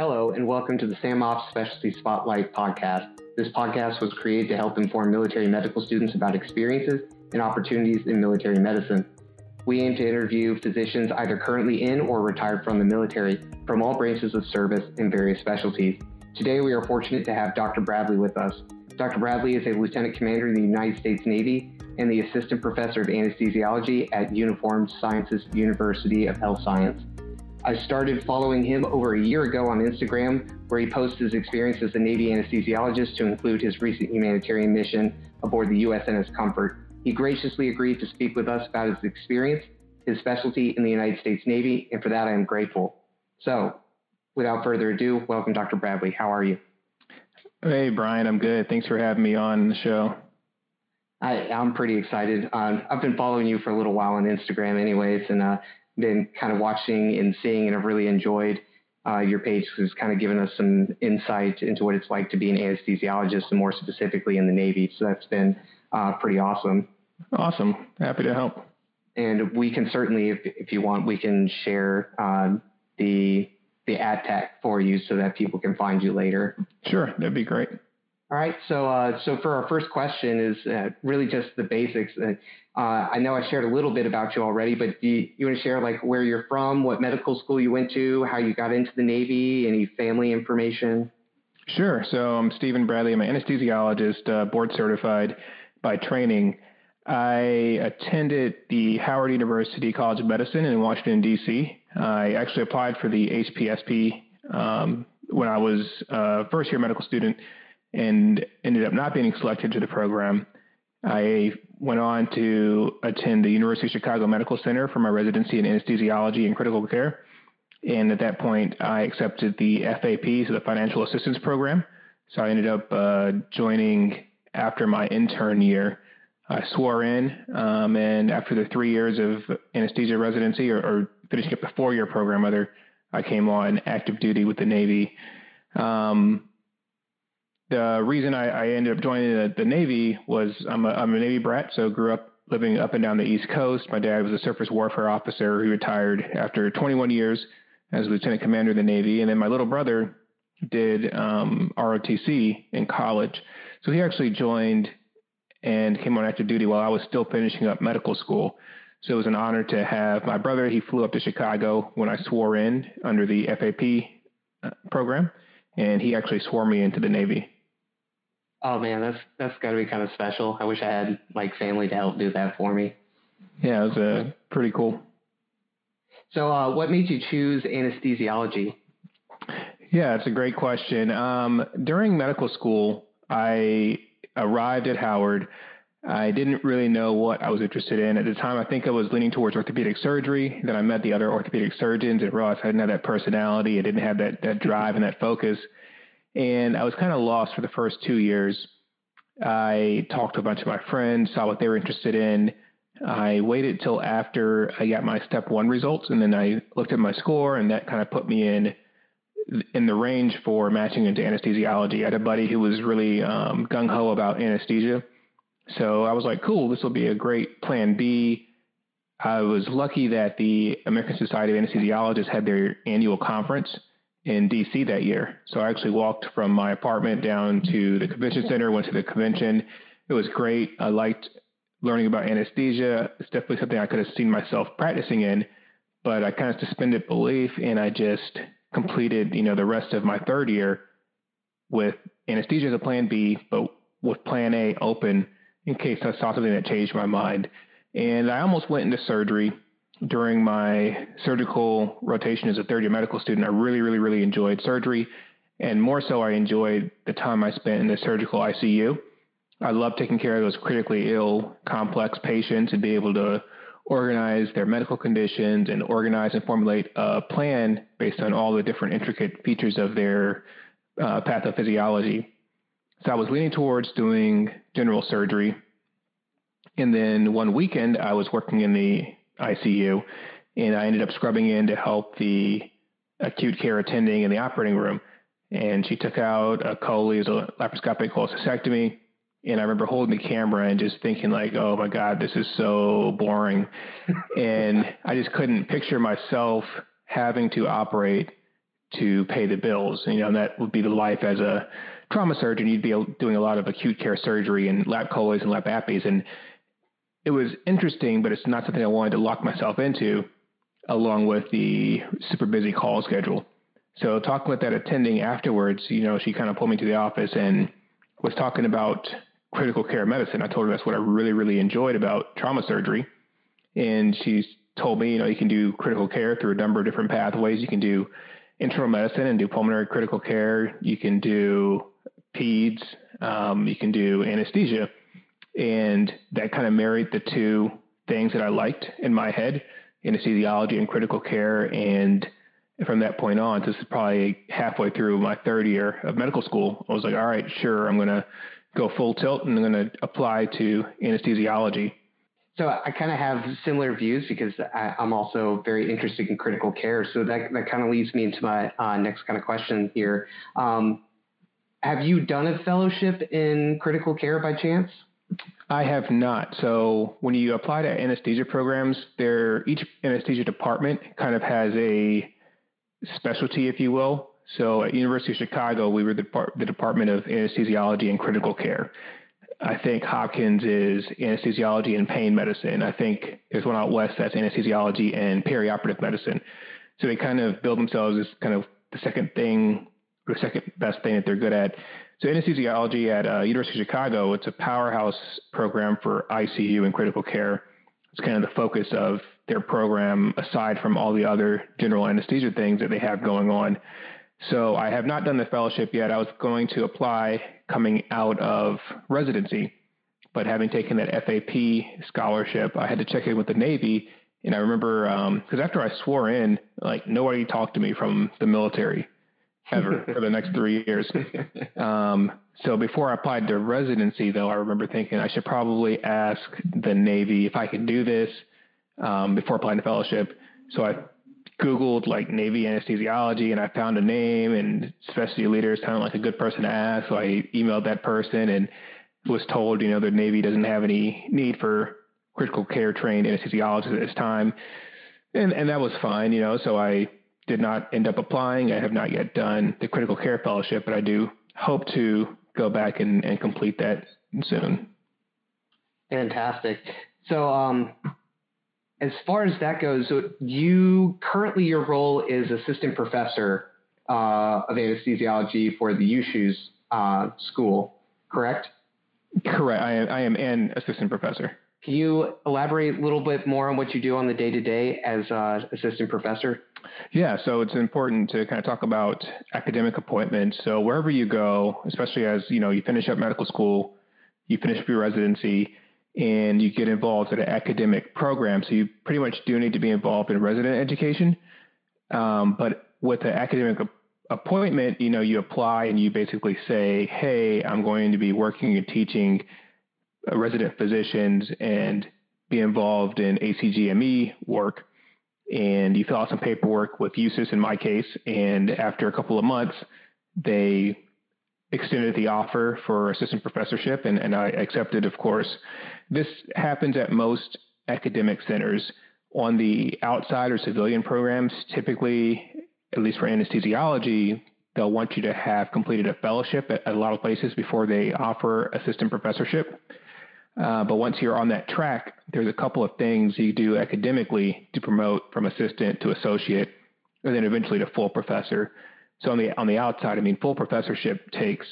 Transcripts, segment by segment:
Hello, and welcome to the SAMOPS Specialty Spotlight podcast. This podcast was created to help inform military medical students about experiences and opportunities in military medicine. We aim to interview physicians either currently in or retired from the military from all branches of service in various specialties. Today, we are fortunate to have Dr. Bradley with us. Dr. Bradley is a lieutenant commander in the United States Navy and the assistant professor of anesthesiology at Uniformed Sciences University of Health Science. I started following him over a year ago on Instagram, where he posts his experience as a Navy anesthesiologist to include his recent humanitarian mission aboard the USNS Comfort. He graciously agreed to speak with us about his experience, his specialty in the United States Navy, and for that I am grateful. So, without further ado, welcome, Dr. Bradley. How are you? Hey, Brian, I'm good. Thanks for having me on the show. I, I'm pretty excited. Um, I've been following you for a little while on Instagram, anyways, and uh, been kind of watching and seeing, and I've really enjoyed uh, your page because it's kind of given us some insight into what it's like to be an anesthesiologist, and more specifically in the Navy. So that's been uh, pretty awesome. Awesome. Happy to help. And we can certainly, if, if you want, we can share um, the the ad tag for you so that people can find you later. Sure, that'd be great. All right. So, uh, so for our first question is uh, really just the basics. Uh, I know I shared a little bit about you already, but do you, you want to share like where you're from, what medical school you went to, how you got into the Navy, any family information? Sure. So I'm Stephen Bradley. I'm an anesthesiologist, uh, board certified by training. I attended the Howard University College of Medicine in Washington, D.C. I actually applied for the HPSP um, when I was a first year medical student and ended up not being selected to the program. I went on to attend the University of Chicago Medical Center for my residency in anesthesiology and critical care. And at that point, I accepted the FAP, so the Financial Assistance Program. So I ended up uh, joining after my intern year. I swore in, um, and after the three years of anesthesia residency, or, or finishing up the four-year program, rather, I came on active duty with the Navy. Um, the reason I, I ended up joining the, the, Navy was I'm a, I'm a Navy brat, so grew up living up and down the East Coast. My dad was a surface warfare officer who retired after 21 years as lieutenant commander of the Navy, and then my little brother did um, ROTC in college. So he actually joined and came on active duty while I was still finishing up medical school. So it was an honor to have my brother. He flew up to Chicago when I swore in under the FAP uh, program, and he actually swore me into the Navy. Oh man, that's that's got to be kind of special. I wish I had like family to help do that for me. Yeah, it was uh, pretty cool. So, uh, what made you choose anesthesiology? Yeah, it's a great question. Um, during medical school, I arrived at Howard. I didn't really know what I was interested in at the time. I think I was leaning towards orthopedic surgery. Then I met the other orthopedic surgeons and realized I didn't have that personality. I didn't have that that drive and that focus and I was kind of lost for the first two years. I talked to a bunch of my friends, saw what they were interested in. I waited till after I got my step one results, and then I looked at my score, and that kind of put me in in the range for matching into anesthesiology. I had a buddy who was really um, gung ho about anesthesia, so I was like, "Cool, this will be a great plan B." I was lucky that the American Society of Anesthesiologists had their annual conference, in DC that year. So I actually walked from my apartment down to the convention center, went to the convention. It was great. I liked learning about anesthesia. It's definitely something I could have seen myself practicing in, but I kind of suspended belief and I just completed, you know, the rest of my third year with anesthesia as a plan B, but with plan A open in case I saw something that changed my mind. And I almost went into surgery during my surgical rotation as a third year medical student, I really, really, really enjoyed surgery. And more so, I enjoyed the time I spent in the surgical ICU. I love taking care of those critically ill, complex patients and be able to organize their medical conditions and organize and formulate a plan based on all the different intricate features of their uh, pathophysiology. So I was leaning towards doing general surgery. And then one weekend, I was working in the ICU, and I ended up scrubbing in to help the acute care attending in the operating room. And she took out a chole, a laparoscopic cholecystectomy. And I remember holding the camera and just thinking like, oh my God, this is so boring. and I just couldn't picture myself having to operate to pay the bills. You know, and that would be the life as a trauma surgeon. You'd be doing a lot of acute care surgery and lap choles and lap appies. And it was interesting, but it's not something I wanted to lock myself into along with the super busy call schedule. So talking with that attending afterwards, you know, she kind of pulled me to the office and was talking about critical care medicine. I told her that's what I really, really enjoyed about trauma surgery. And she told me, you know, you can do critical care through a number of different pathways. You can do internal medicine and do pulmonary critical care. You can do peds. Um, you can do anesthesia. And that kind of married the two things that I liked in my head anesthesiology and critical care. And from that point on, this is probably halfway through my third year of medical school, I was like, all right, sure, I'm going to go full tilt and I'm going to apply to anesthesiology. So I kind of have similar views because I, am also very interested in critical care. So that, that kind of leads me into my uh, next kind of question here. Um, have you done a fellowship in critical care by chance? I have not. So when you apply to anesthesia programs, there each anesthesia department kind of has a specialty, if you will. So at University of Chicago, we were the, the Department of Anesthesiology and Critical Care. I think Hopkins is anesthesiology and pain medicine. I think there's one out west that's anesthesiology and perioperative medicine. So they kind of build themselves as kind of the second thing, the second best thing that they're good at. So anesthesiology at uh, University of Chicago, it's a powerhouse program for ICU and critical care. It's kind of the focus of their program, aside from all the other general anesthesia things that they have going on. So I have not done the fellowship yet. I was going to apply coming out of residency, but having taken that FAP scholarship, I had to check in with the Navy. And I remember because um, after I swore in, like nobody talked to me from the military ever for the next three years. Um, so before I applied to residency, though, I remember thinking I should probably ask the Navy if I could do this um, before applying to fellowship. So I Googled like Navy anesthesiology and I found a name and specialty leader sounded like a good person to ask. So I emailed that person and was told, you know, the Navy doesn't have any need for critical care trained anesthesiologists at this time. And, and that was fine, you know, so I did not end up applying. I have not yet done the critical care fellowship, but I do hope to go back and, and complete that soon. Fantastic. So, um, as far as that goes, so you currently your role is assistant professor uh, of anesthesiology for the USUHS uh, school, correct? Correct. I am, I am an assistant professor. Can you elaborate a little bit more on what you do on the day to day as uh, assistant professor? Yeah, so it's important to kind of talk about academic appointments. So wherever you go, especially as you know you finish up medical school, you finish up your residency, and you get involved in an academic program. So you pretty much do need to be involved in resident education. Um, but with an academic appointment, you know, you apply and you basically say, hey, I'm going to be working and teaching Uh, resident physicians and be involved in ACGME work. And you fill out some paperwork with USUHS in my case. And after a couple of months, they extended the offer for assistant professorship, and, and I accepted, of course. This happens at most academic centers. On the outside or civilian programs, typically, at least for anesthesiology, they'll want you to have completed a fellowship at, at a lot of places before they offer assistant professorship. Uh, but once you're on that track, there's a couple of things you do academically to promote from assistant to associate, and then eventually to full professor. So on the on the outside, I mean, full professorship takes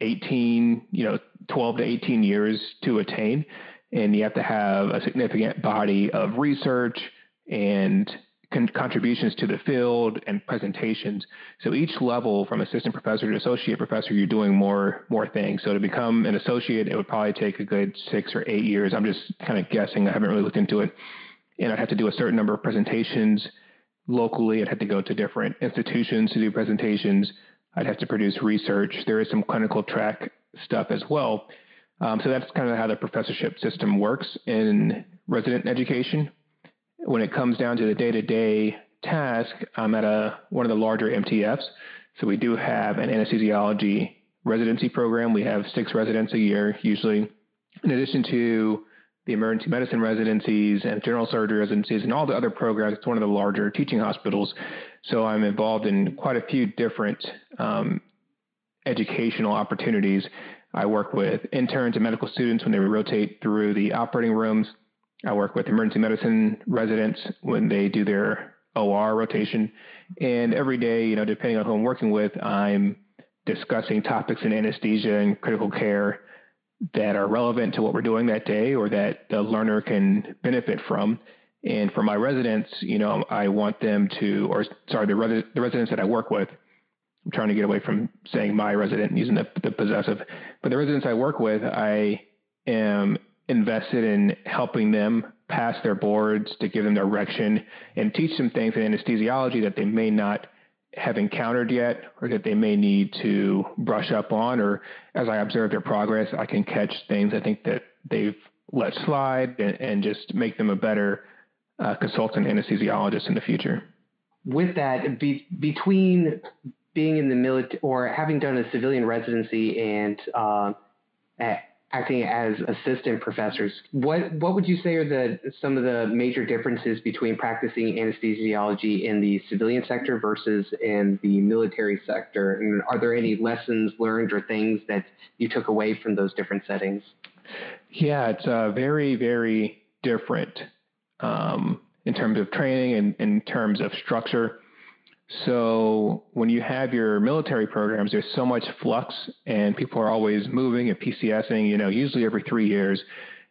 18, you know, 12 to 18 years to attain, and you have to have a significant body of research and con- contributions to the field and presentations. So each level, from assistant professor to associate professor, you're doing more more things. So to become an associate, it would probably take a good six or eight years. I'm just kind of guessing. I haven't really looked into it, and I'd have to do a certain number of presentations locally. I'd have to go to different institutions to do presentations. I'd have to produce research. There is some clinical track stuff as well. Um, so that's kind of how the professorship system works in resident education. When it comes down to the day-to-day task, I'm at a one of the larger MTFs. So we do have an anesthesiology residency program. We have six residents a year, usually. In addition to the emergency medicine residencies and general surgery residencies and all the other programs. It's one of the larger teaching hospitals. So I'm involved in quite a few different um, educational opportunities. I work with interns and medical students when they rotate through the operating rooms. I work with emergency medicine residents when they do their OR rotation. And every day, you know, depending on who I'm working with, I'm discussing topics in anesthesia and critical care that are relevant to what we're doing that day or that the learner can benefit from. And for my residents, you know, I want them to, or sorry, the, res- the residents that I work with, I'm trying to get away from saying my resident and using the, the possessive, but the residents I work with, I am invested in helping them pass their boards to give them direction and teach them things in anesthesiology that they may not have encountered yet or that they may need to brush up on or as I observe their progress, I can catch things I think that they've let slide and, and just make them a better uh, consultant anesthesiologist in the future. With that, be, between being in the military or having done a civilian residency and uh, acting as assistant professors. What what would you say are the some of the major differences between practicing anesthesiology in the civilian sector versus in the military sector? And are there any lessons learned or things that you took away from those different settings? Yeah, it's uh, very very different um, in terms of training and in terms of structure. So when you have your military programs, there's so much flux, and people are always moving and PCSing. You know, usually every three years.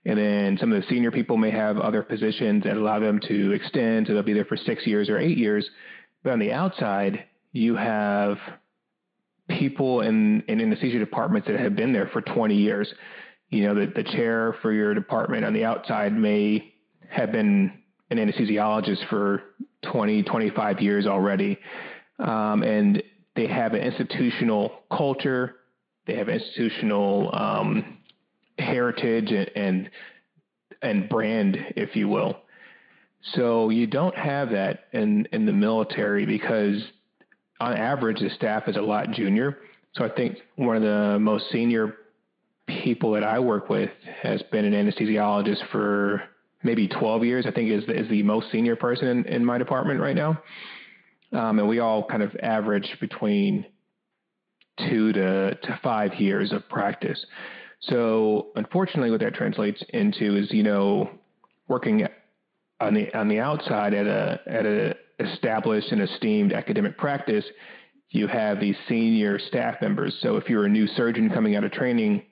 And then some of the senior people may have other positions that allow them to extend, so they'll be there for six years or eight years. But on the outside, you have people in, in anesthesia departments that have been there for 20 years. You know, the, the chair for your department on the outside may have been an anesthesiologist for 20, 25 years already. Um, and they have an institutional culture, they have institutional um, heritage and, and, and brand, if you will. So you don't have that in in the military because on average the staff is a lot junior. So I think one of the most senior people that I work with has been an anesthesiologist for maybe 12 years, I think is the, is the most senior person in, in my department right now. Um, and we all kind of average between two to, to five years of practice. So unfortunately, what that translates into is, you know, working on the on the outside at a at a established and esteemed academic practice, you have these senior staff members. So if you're a new surgeon coming out of training,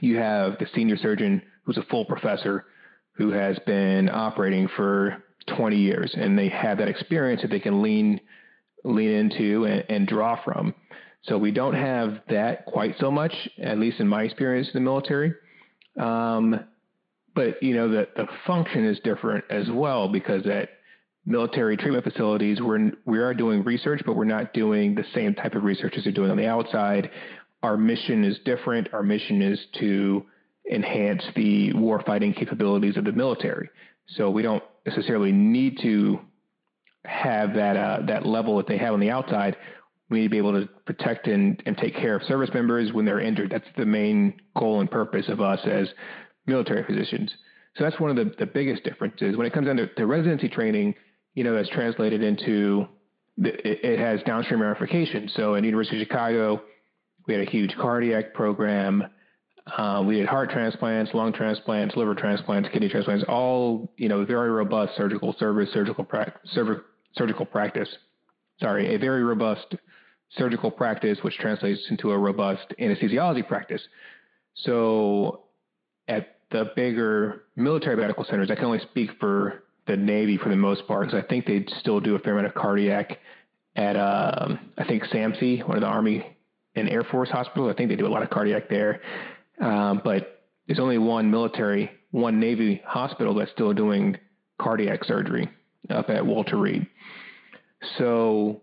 you have the senior surgeon who's a full professor who has been operating for 20 years, and they have that experience that they can lean lean into and, and draw from. So we don't have that quite so much, at least in my experience in the military. Um, but you know the the function is different as well because at military treatment facilities we're we are doing research, but we're not doing the same type of research as they're doing on the outside. Our mission is different. Our mission is to enhance the warfighting capabilities of the military. So we don't necessarily need to have that uh, that level that they have on the outside. We need to be able to protect and, and take care of service members when they're injured. That's the main goal and purpose of us as military physicians. So that's one of the, the biggest differences. When it comes down to, to residency training, you know, that's translated into the, it, has downstream ramifications. So at University of Chicago, we had a huge cardiac program. Uh, we did heart transplants, lung transplants, liver transplants, kidney transplants, all you know, very robust surgical service, surgical pra- surgical practice. Sorry, a very robust surgical practice, which translates into a robust anesthesiology practice. So, at the bigger military medical centers, I can only speak for the Navy for the most part, because I think they still do a fair amount of cardiac at, um, I think SAMMC, one of the Army and Air Force hospitals. I think they do a lot of cardiac there. Um, but there's only one military, one Navy hospital that's still doing cardiac surgery up at Walter Reed. So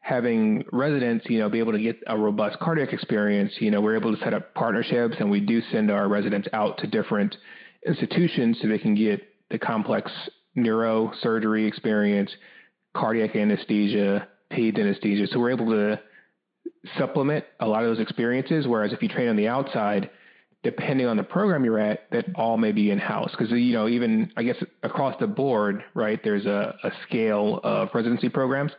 having residents, you know, be able to get a robust cardiac experience, you know, we're able to set up partnerships and we do send our residents out to different institutions so they can get the complex neurosurgery experience, cardiac anesthesia, peds anesthesia. So we're able to supplement a lot of those experiences. Whereas if you train on the outside, depending on the program you're at, that all may be in house. Because, you know, even I guess across the board, right, there's a, a scale of residency programs.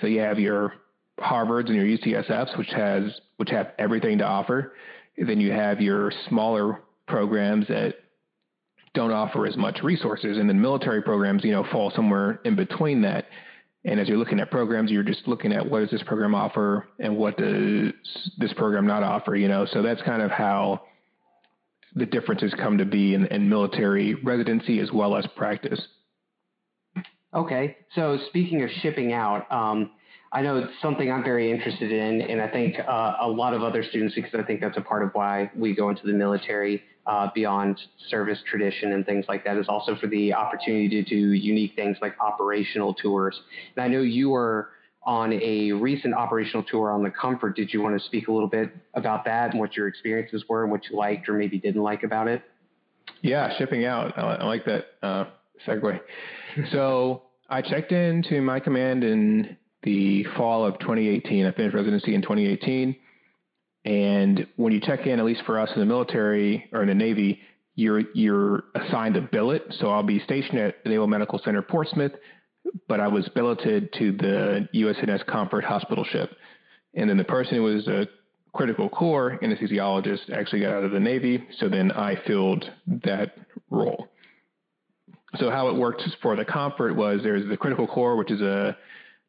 So you have your Harvards and your UCSFs, which has which have everything to offer. Then you have your smaller programs that don't offer as much resources, and then military programs, you know, fall somewhere in between that. And as you're looking at programs, you're just looking at what does this program offer and what does this program not offer, you know. So that's kind of how the differences come to be in, in military residency as well as practice. Okay. So speaking of shipping out, um, I know it's something I'm very interested in, and I think uh, a lot of other students, because I think that's a part of why we go into the military uh, beyond service tradition and things like that, is also for the opportunity to do unique things like operational tours. And I know you were on a recent operational tour on the Comfort. Did you want to speak a little bit about that and what your experiences were and what you liked or maybe didn't like about it? Yeah, shipping out. I, like that uh, segue. so I checked into my command in the fall of 2018. I finished residency in 2018. And when you check in, at least for us in the military or in the Navy, you're you're assigned a billet. So I'll be stationed at Naval Medical Center Portsmouth, but I was billeted to the USNS Comfort hospital ship. And then the person who was a critical core anesthesiologist actually got out of the Navy. So then I filled that role. So how it worked for the Comfort was there's the critical core, which is a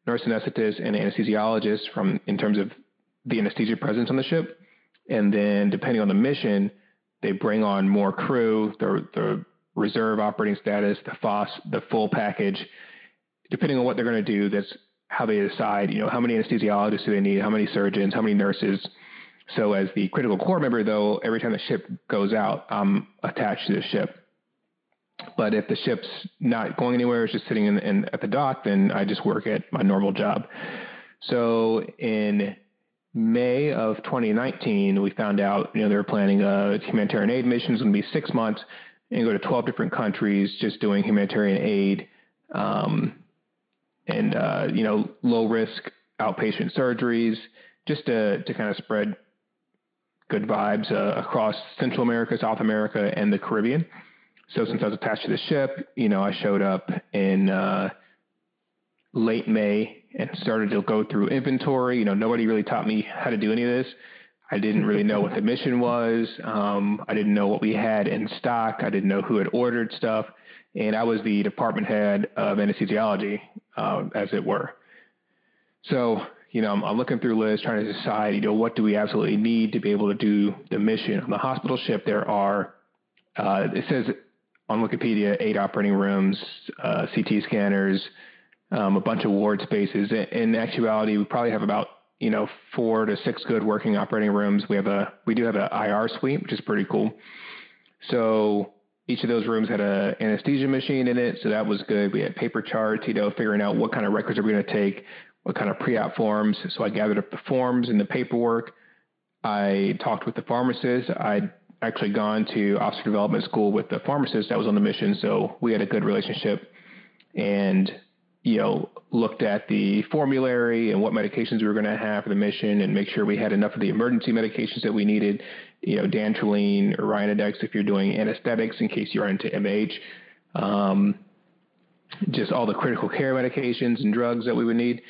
nurse anesthetist and anesthesiologist from in terms of the anesthesia presence on the ship. And then depending on the mission, they bring on more crew, the, the reserve operating status, the FOSS, the full package. Depending on what they're going to do, that's how they decide, you know, how many anesthesiologists do they need, how many surgeons, how many nurses. So as the critical core member, though, every time the ship goes out, I'm attached to the ship. But if the ship's not going anywhere, it's just sitting in, in, at the dock, then I just work at my normal job. So in May of 2019, we found out you know they were planning a humanitarian aid mission. It's going to be six months and go to 12 different countries, just doing humanitarian aid, um, and uh, you know low risk outpatient surgeries, just to to kind of spread good vibes uh, across Central America, South America, and the Caribbean. So since I was attached to the ship, you know, I showed up in uh, late May and started to go through inventory. You know, nobody really taught me how to do any of this. I didn't really know what the mission was. Um, I didn't know what we had in stock. I didn't know who had ordered stuff. And I was the department head of anesthesiology, uh, as it were. So, you know, I'm, I'm, looking through lists, trying to decide, you know, what do we absolutely need to be able to do the mission. On the hospital ship, there are, uh, it says on Wikipedia, eight operating rooms, uh, CT scanners, um, a bunch of ward spaces. In actuality, we probably have about you know four to six good working operating rooms. We have a we do have an IR suite, which is pretty cool. So each of those rooms had a anesthesia machine in it, so that was good. We had paper charts, you know, figuring out what kind of records are we going to take, what kind of pre-op forms. So I gathered up the forms and the paperwork. I talked with the pharmacist. I'd actually gone to officer development school with the pharmacist that was on the mission, so we had a good relationship. And you know, looked at the formulary and what medications we were going to have for the mission, and make sure we had enough of the emergency medications that we needed. You know, dantrolene or Ryanodex if you're doing anesthetics in case you run into MH. Um, just all the critical care medications and drugs that we would need.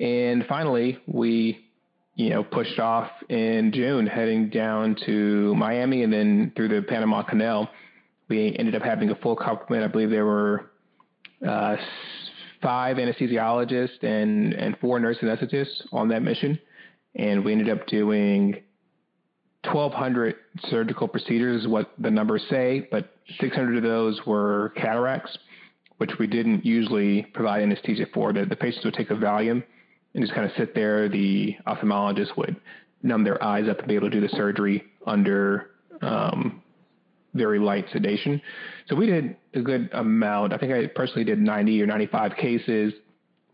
And finally, we you know, pushed off in June, heading down to Miami and then through the Panama Canal. We ended up having a full complement. I believe there were uh, five anesthesiologists and, and four nurse anesthetists on that mission. And we ended up doing 1,200 surgical procedures, what the numbers say, but 600 of those were cataracts, which we didn't usually provide anesthesia for. The, the patients would take a Valium and just kind of sit there. The ophthalmologist would numb their eyes up and be able to do the surgery under um, very light sedation. So we did a good amount. I think I personally did 90 or 95 cases.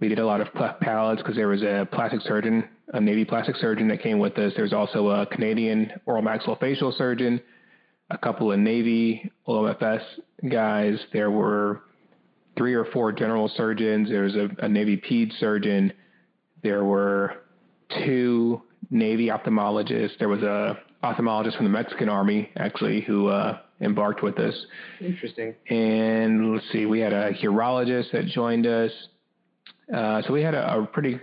We did a lot of palates because there was a plastic surgeon, a Navy plastic surgeon that came with us. There was also a Canadian oral maxillofacial surgeon, a couple of Navy OMFS guys. There were three or four general surgeons. There was a, a Navy ped surgeon. There were two Navy ophthalmologists. There was a ophthalmologist from the Mexican Army actually who uh, embarked with us. Interesting. And let's see, we had a urologist that joined us. Uh, so we had a, a, pretty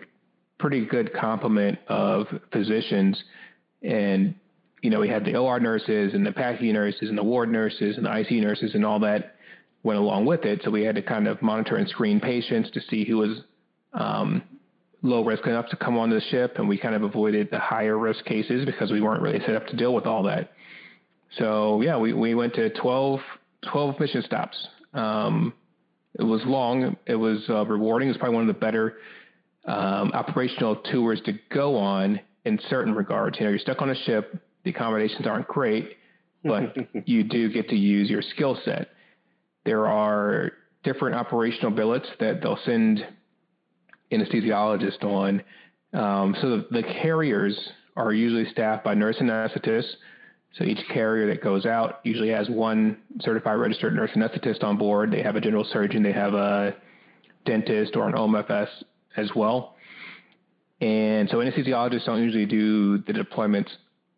pretty good complement of physicians. And, you know, we had the OR nurses and the PACU nurses and the ward nurses and the IC nurses and all that went along with it. So we had to kind of monitor and screen patients to see who was um, low risk enough to come onto the ship. And we kind of avoided the higher risk cases because we weren't really set up to deal with all that. So, yeah, we, we went to 12, 12 mission stops. Um, it was long. It was uh, rewarding. It's probably one of the better um, operational tours to go on in certain regards. You know, you're stuck on a ship. The accommodations aren't great, but you do get to use your skill set. There are different operational billets that they'll send anesthesiologists on. Um, so the, the, carriers are usually staffed by nurse anesthetists. So each carrier that goes out usually has one certified registered nurse anesthetist on board. They have a general surgeon, they have a dentist or an OMFS as well. And so anesthesiologists don't usually do the deployments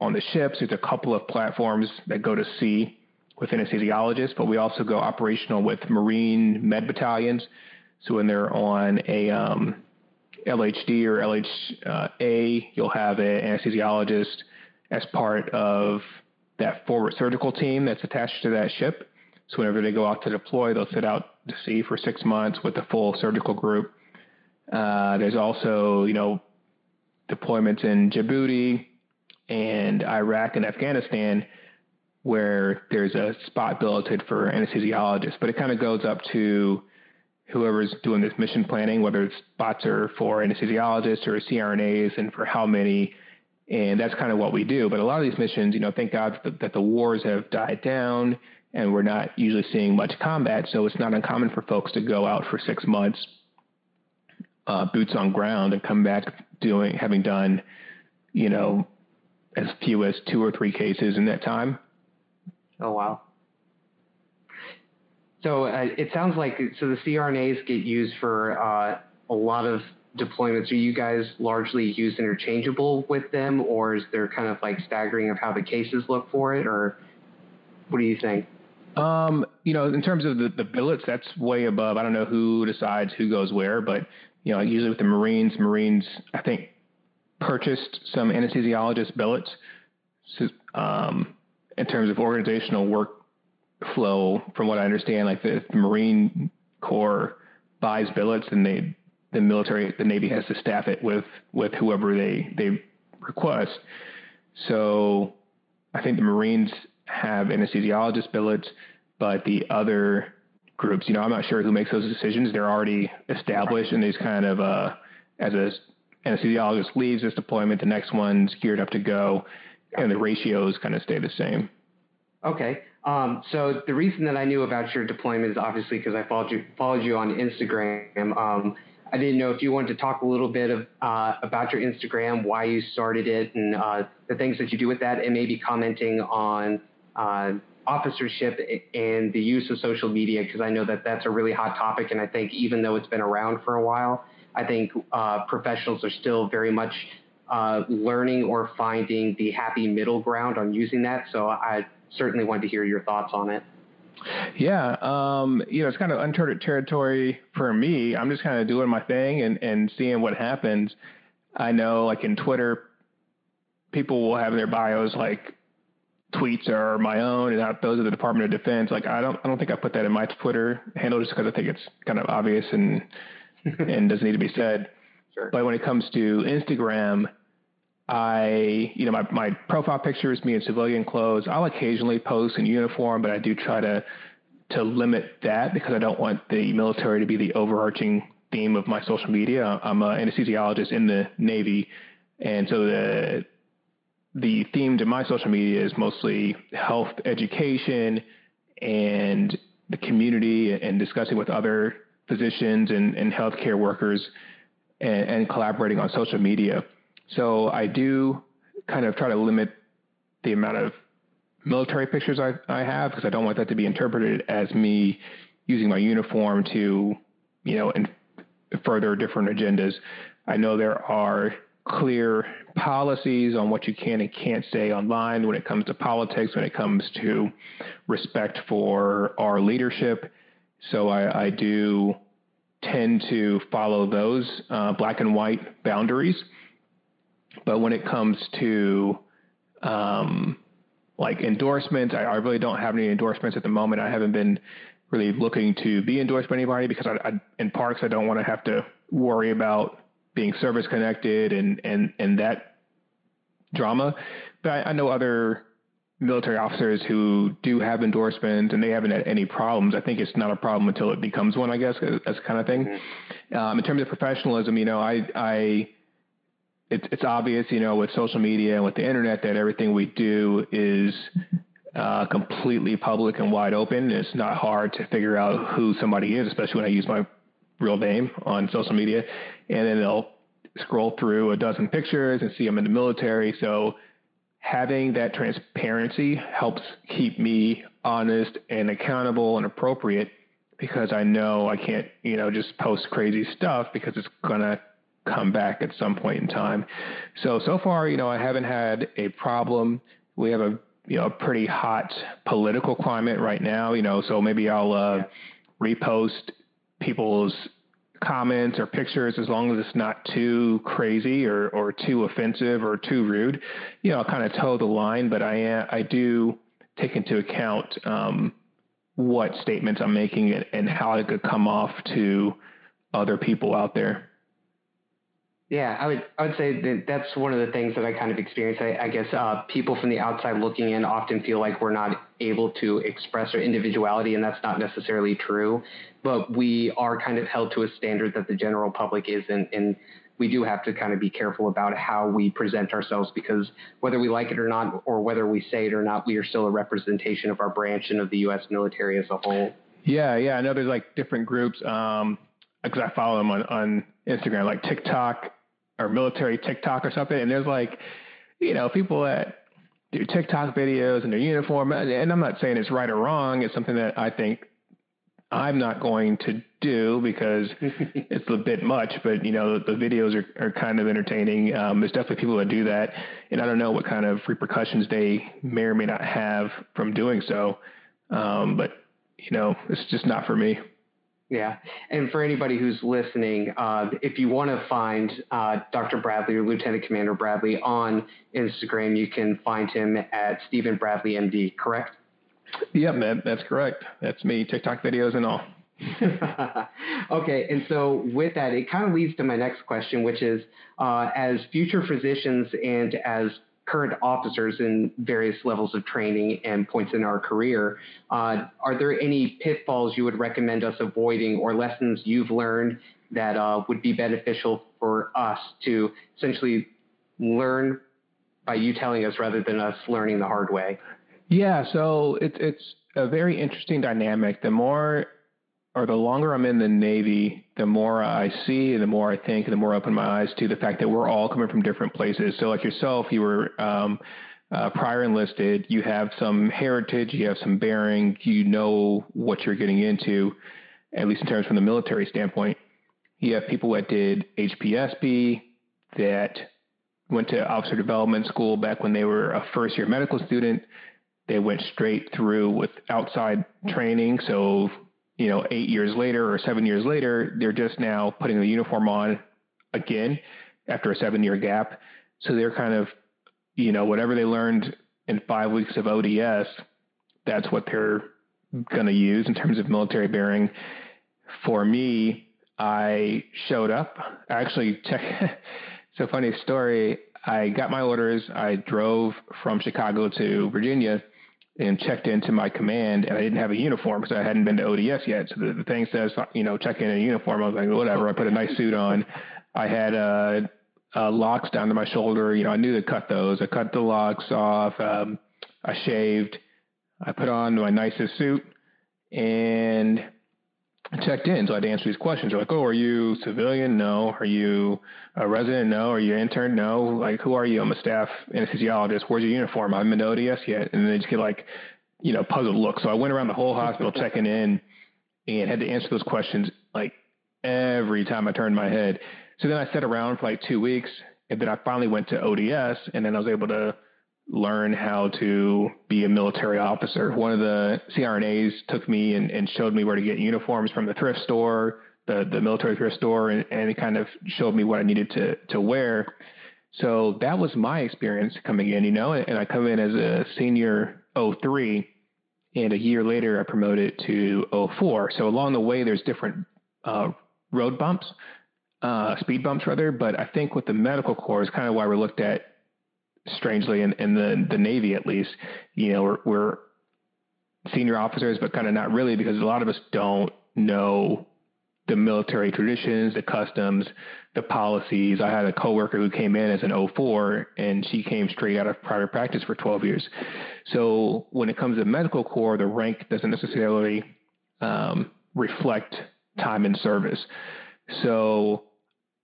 on the ships. There's a couple of platforms that go to sea with anesthesiologists, but we also go operational with Marine med battalions. So when they're on a um, LHD or LHA, you'll have an anesthesiologist as part of that forward surgical team that's attached to that ship. So whenever they go out to deploy, they'll sit out to sea for six months with the full surgical group. Uh, there's also, you know, deployments in Djibouti and Iraq and Afghanistan where there's a spot billeted for anesthesiologists, but it kind of goes up to whoever's doing this mission planning, whether it's spots are for anesthesiologists or CRNAs and for how many. And that's kind of what we do. But a lot of these missions, you know, thank God that, that the wars have died down and we're not usually seeing much combat. So it's not uncommon for folks to go out for six months, uh, boots on ground, and come back doing having done, you know, as few as two or three cases in that time. Oh wow. So uh, it sounds like so the CRNAs get used for uh, a lot of deployments. Are you guys largely used interchangeable with them, or is there kind of like staggering of how the cases look for it, or what do you think? Um, you know, in terms of the, the billets, that's way above. I don't know who decides who goes where, but you know, usually with the Marines, Marines, I think purchased some anesthesiologist billets. Um, in terms of organizational workflow, from what I understand, like the Marine Corps buys billets and they the military the Navy has to staff it with with whoever they they request. So I think the Marines have anesthesiologist billets, but the other groups, you know, I'm not sure who makes those decisions. They're already established, and these kind of uh, as a anesthesiologist leaves this deployment, the next one's geared up to go and the ratios kind of stay the same. Okay. Um, so the reason that I knew about your deployment is obviously because I followed you followed you on Instagram. Um, I didn't know if you wanted to talk a little bit of, uh, about your Instagram, why you started it, and uh, the things that you do with that, and maybe commenting on uh, officership and the use of social media, because I know that that's a really hot topic, and I think even though it's been around for a while, I think uh, professionals are still very much uh, learning or finding the happy middle ground on using that. So I certainly wanted to hear your thoughts on it. Yeah, um, you know, it's kind of uncharted territory for me. I'm just kind of doing my thing and, and seeing what happens. I know, like in Twitter, people will have their bios like tweets are my own and those are the Department of Defense. Like I don't, I don't think I put that in my Twitter handle just because I think it's kind of obvious and and doesn't need to be said. Sure. But when it comes to Instagram, I, you know, my, my profile picture is me in civilian clothes. I'll occasionally post in uniform, but I do try to to limit that because I don't want the military to be the overarching theme of my social media. I'm an anesthesiologist in the Navy, and so the the theme to my social media is mostly health education and the community and discussing with other physicians and, and healthcare workers and, and collaborating on social media. So I do kind of try to limit the amount of military pictures I, I have because I don't want that to be interpreted as me using my uniform to, you know, and further different agendas. I know there are clear policies on what you can and can't say online when it comes to politics, when it comes to respect for our leadership. So I, I do tend to follow those uh, black and white boundaries. But when it comes to um, like endorsements, I, I, really don't have any endorsements at the moment. I haven't been really looking to be endorsed by anybody because I, I, in parks I don't want to have to worry about being service connected and and and that drama. But I, know other military officers who do have endorsements and they haven't had any problems. I think it's not a problem until it becomes one, I guess, that's kind of thing. Mm-hmm. Um, in terms of professionalism, you know, I, I, it's, it's obvious, you know, with social media and with the internet that everything we do is uh, completely public and wide open. It's not hard to figure out who somebody is, especially when I use my real name on social media. And then they'll scroll through a dozen pictures and see I'm in the military. So having that transparency helps keep me honest and accountable and appropriate because I know I can't, you know, just post crazy stuff because it's going to come back at some point in time. So, so far, you know, I haven't had a problem. We have a, you know, a pretty hot political climate right now, you know, so maybe I'll uh, repost people's comments or pictures as long as it's not too crazy or, or too offensive or too rude. You know, I'll kind of toe the line, but I I do take into account um, what statements I'm making and how it could come off to other people out there. Yeah, I would I would say that that's one of the things that I kind of experience. I, I guess uh, people from the outside looking in often feel like we're not able to express our individuality, and that's not necessarily true. But we are kind of held to a standard that the general public isn't, and we do have to kind of be careful about how we present ourselves because whether we like it or not, or whether we say it or not, we are still a representation of our branch and of the U.S. military as a whole. Yeah, yeah, I know there's like different groups. Um, because I follow them on, on Instagram, like TikTok or military TikTok or something, and there's like, you know, people that do TikTok videos in their uniform, and I'm not saying it's right or wrong. It's something that I think I'm not going to do because it's a bit much, but you know, the, the videos are, are kind of entertaining. Um, there's definitely people that do that, and I don't know what kind of repercussions they may or may not have from doing so. Um, but you know, it's just not for me. Yeah. And for anybody who's listening, uh, if you want to find uh, Dr. Bradley or Lieutenant Commander Bradley on Instagram, you can find him at Stephen Bradley MD, correct? Yep, that, that's correct. That's me, TikTok videos and all. okay, and so with that, it kind of leads to my next question, which is uh, as future physicians and as current officers in various levels of training and points in our career, uh, are there any pitfalls you would recommend us avoiding or lessons you've learned that uh, would be beneficial for us to essentially learn by you telling us rather than us learning the hard way? Yeah, so it, it's a very interesting dynamic. The more or the longer I'm in the Navy, the more I see, and the more I think, and the more I open my eyes to the fact that we're all coming from different places. So, like yourself, you were um, uh, prior enlisted, you have some heritage, you have some bearing, you know what you're getting into, at least in terms from the military standpoint. You have people that did HPSP, that went to officer development school back when they were a first year medical student. They went straight through with outside training, so you know, eight years later or seven years later, they're just now putting the uniform on again after a seven year gap. So they're kind of, you know, whatever they learned in five weeks of ODS, that's what they're going to use in terms of military bearing. For me, I showed up. Actually check. it's a funny story. I got my orders. I drove from Chicago to Virginia and checked into my command and I didn't have a uniform because I hadn't been to ODS yet. So the, the thing says, you know, check in a uniform. I was like, whatever. I put a nice suit on. I had uh, uh, locks down to my shoulder. You know, I knew to cut those. I cut the locks off. Um, I shaved. I put on my nicest suit and checked in. So I had to answer these questions. They're like, oh, are you civilian? No. Are you a resident? No. Are you intern? No. Like, who are you? I'm a staff anesthesiologist. Where's your uniform? I haven't been to ODS yet. And they just get like, you know, puzzled look. So I went around the whole hospital checking in and had to answer those questions like every time I turned my head. So then I sat around for like two weeks and then I finally went to ODS and then I was able to learn how to be a military officer. One of the CRNAs took me and, and showed me where to get uniforms from the thrift store, the, the military thrift store and, and kind of showed me what I needed to, to wear. So that was my experience coming in, you know, and I come in as a senior 03 and a year later I promoted to 04. So along the way, there's different uh, road bumps, uh, speed bumps rather. But I think with the medical corps is kind of why we're looked at strangely in, in the, the Navy, at least, you know, we're, we're senior officers, but kind of not really because a lot of us don't know the military traditions, the customs, the policies. I had a coworker who came in as an 04 and she came straight out of private practice for 12 years. So when it comes to medical corps, the rank doesn't necessarily um, reflect time in service. So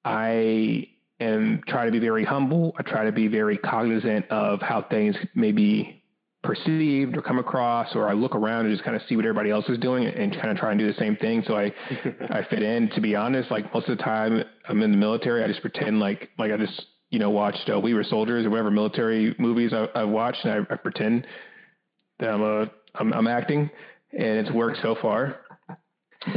I am try to be very humble. I try to be very cognizant of how things may be perceived or come across, or I look around and just kind of see what everybody else is doing and kind of try and do the same thing. So I, I fit in. To be honest, like most of the time I'm in the military, I just pretend like like I just you know watched uh, We Were Soldiers or whatever military movies I, I've watched, and I, I pretend that I'm a I'm, I'm acting, and it's worked so far.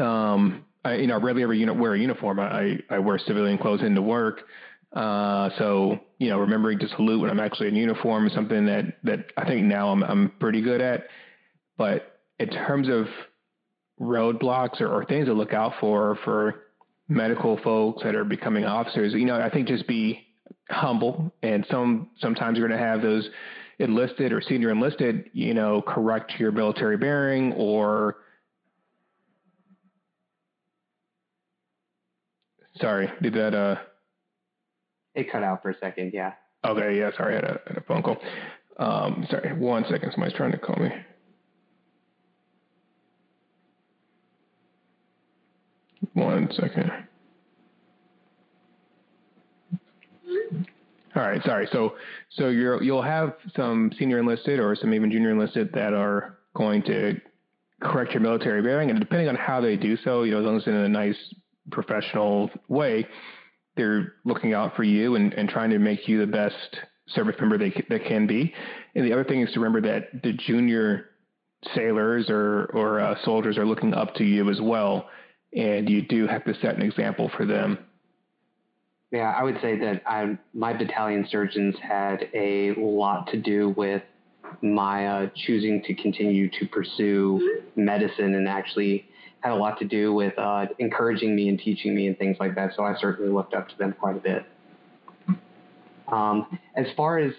Um, I, you know, I rarely ever uni- wear a uniform. I, I wear civilian clothes into work. Uh, so you know, remembering to salute when I'm actually in uniform is something that that I think now I'm I'm pretty good at. But in terms of roadblocks or, or things to look out for for medical folks that are becoming officers, you know, I think just be humble. And some sometimes you're going to have those enlisted or senior enlisted, you know, correct your military bearing or sorry, did that uh it cut out for a second. Yeah. Okay. Yeah. Sorry, I had a, had a phone call. Um, sorry. One second. Somebody's trying to call me. One second. All right, sorry. So, so you're you'll have some senior enlisted or some even junior enlisted that are going to correct your military bearing, and depending on how they do so, you know, as long as in a nice professional way, they're looking out for you and, and trying to make you the best service member they, they can be. And the other thing is to remember that the junior sailors or, or uh, soldiers are looking up to you as well. And you do have to set an example for them. Yeah, I would say that I, my battalion surgeons had a lot to do with my uh, choosing to continue to pursue medicine and actually had a lot to do with uh, encouraging me and teaching me and things like that. So I certainly looked up to them quite a bit. Um, as far as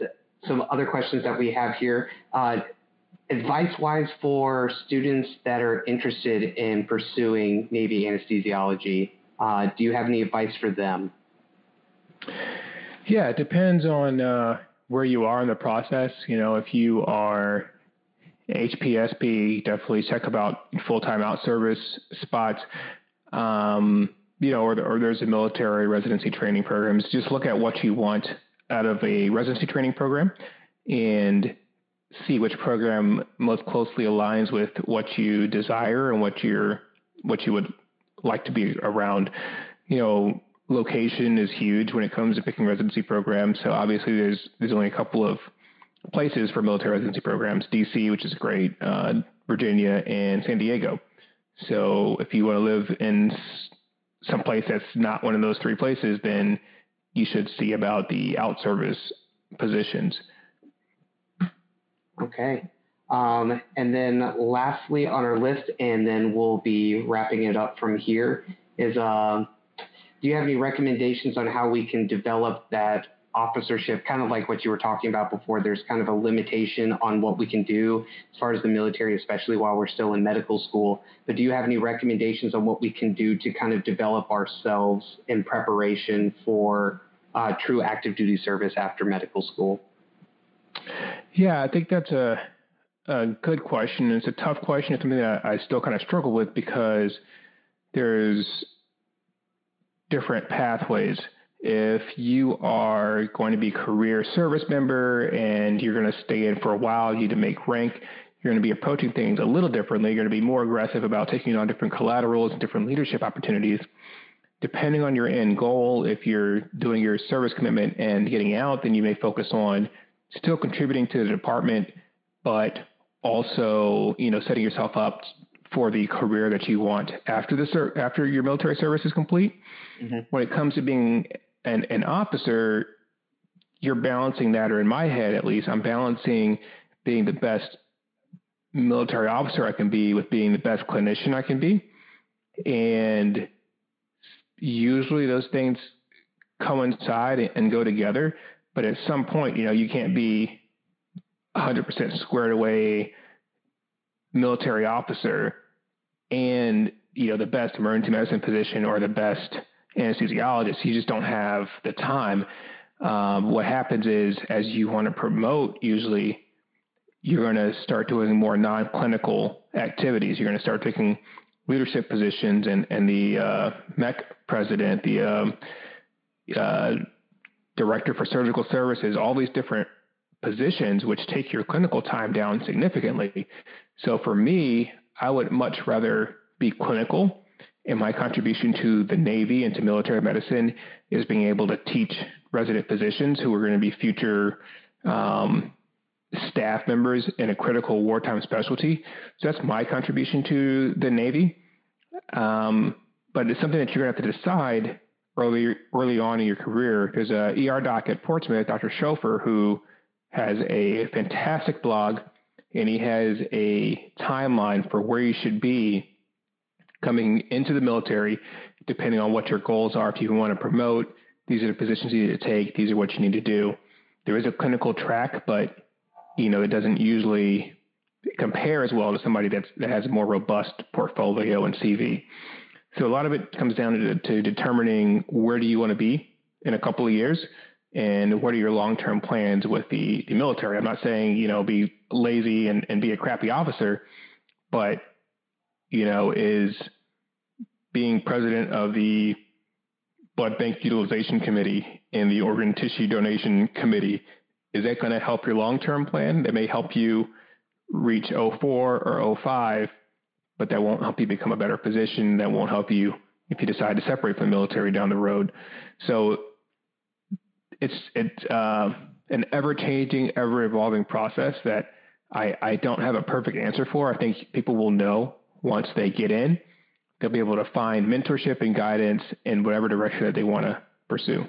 some other questions that we have here, uh, advice wise for students that are interested in pursuing Navy anesthesiology, uh, do you have any advice for them? Yeah, it depends on uh, where you are in the process. You know, if you are HPSP, definitely check about full-time out service spots. Um, you know, or, or there's a military residency training programs. Just look at what you want out of a residency training program and see which program most closely aligns with what you desire and what you're what you would like to be around. You know, location is huge when it comes to picking residency programs. So obviously, there's there's only a couple of places for military residency programs DC, which is great, uh, Virginia, and San Diego. So if you want to live in some place that's not one of those three places, then you should see about the out service positions. Okay. Um, and then lastly on our list, and then we'll be wrapping it up from here, is uh, do you have any recommendations on how we can develop that officership, kind of like what you were talking about before, there's kind of a limitation on what we can do as far as the military, especially while we're still in medical school. But do you have any recommendations on what we can do to kind of develop ourselves in preparation for uh, true active duty service after medical school? Yeah, I think that's a, a good question. It's a tough question. It's something that I still kind of struggle with because there's different pathways if you are going to be career service member and you're going to stay in for a while, you need to make rank, you're going to be approaching things a little differently. You're going to be more aggressive about taking on different collaterals and different leadership opportunities. Depending on your end goal, if you're doing your service commitment and getting out, then you may focus on still contributing to the department, but also, you know, setting yourself up for the career that you want after the ser- after your military service is complete. Mm-hmm. When it comes to being an, an officer, you're balancing that, or in my head at least, I'm balancing being the best military officer I can be with being the best clinician I can be. And usually those things coincide and go together. But at some point, you know, you can't be 100% squared away military officer and, you know, the best emergency medicine physician or the best anesthesiologist. You just don't have the time. Um, what happens is, as you want to promote, usually you're going to start doing more non-clinical activities. You're going to start taking leadership positions, and and the uh, MEC president, the um, uh, director for surgical services, all these different positions, which take your clinical time down significantly. So for me, I would much rather be clinical. And my contribution to the Navy and to military medicine is being able to teach resident physicians who are going to be future um, staff members in a critical wartime specialty. So that's my contribution to the Navy. Um, but it's something that you're going to have to decide early early on in your career. There's a ER doc at Portsmouth, Dr. Schofer, who has a fantastic blog, and he has a timeline for where you should be coming into the military, depending on what your goals are. If you want to promote, these are the positions you need to take. These are what you need to do. There is a clinical track, but you know, it doesn't usually compare as well to somebody that's, that has a more robust portfolio and CV. So a lot of it comes down to, to determining where do you want to be in a couple of years and what are your long-term plans with the, the military. I'm not saying, you know, be lazy and, and be a crappy officer, but, you know, is being president of the blood bank utilization committee and the organ tissue donation committee is that going to help your long term plan? That may help you reach 04 or 05, but that won't help you become a better physician. That won't help you if you decide to separate from the military down the road. So it's it's uh, an ever changing, ever evolving process that I, I don't have a perfect answer for. I think people will know once they get in. They'll be able to find mentorship and guidance in whatever direction that they want to pursue.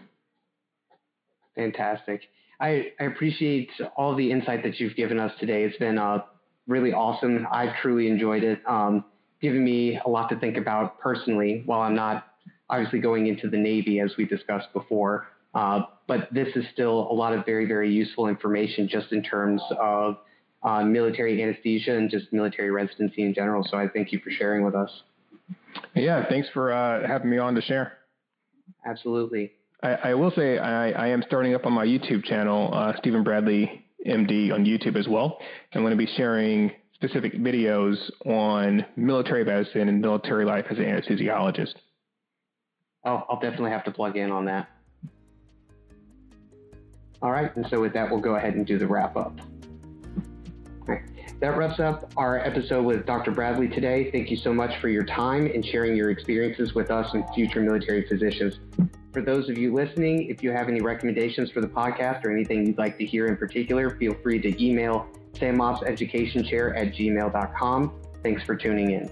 Fantastic. I, I appreciate all the insight that you've given us today. It's been uh, really awesome. I've truly enjoyed it, um, giving me a lot to think about personally while I'm not obviously going into the Navy as we discussed before. Uh, but this is still a lot of very, very useful information just in terms of military anesthesia and just military residency in general. So I thank you for sharing with us. Yeah, thanks for uh, having me on to share. Absolutely. I, I will say I, I, am starting up on my YouTube channel, uh, Stephen Bradley MD on YouTube as well. I'm going to be sharing specific videos on military medicine and military life as an anesthesiologist. Oh, I'll definitely have to plug in on that. All right, and so with that, we'll go ahead and do the wrap up. That wraps up our episode with Dr. Bradley today. Thank you so much for your time and sharing your experiences with us and future military physicians. For those of you listening, if you have any recommendations for the podcast or anything you'd like to hear in particular, feel free to email sammopseducationchair at gmail.com. Thanks for tuning in.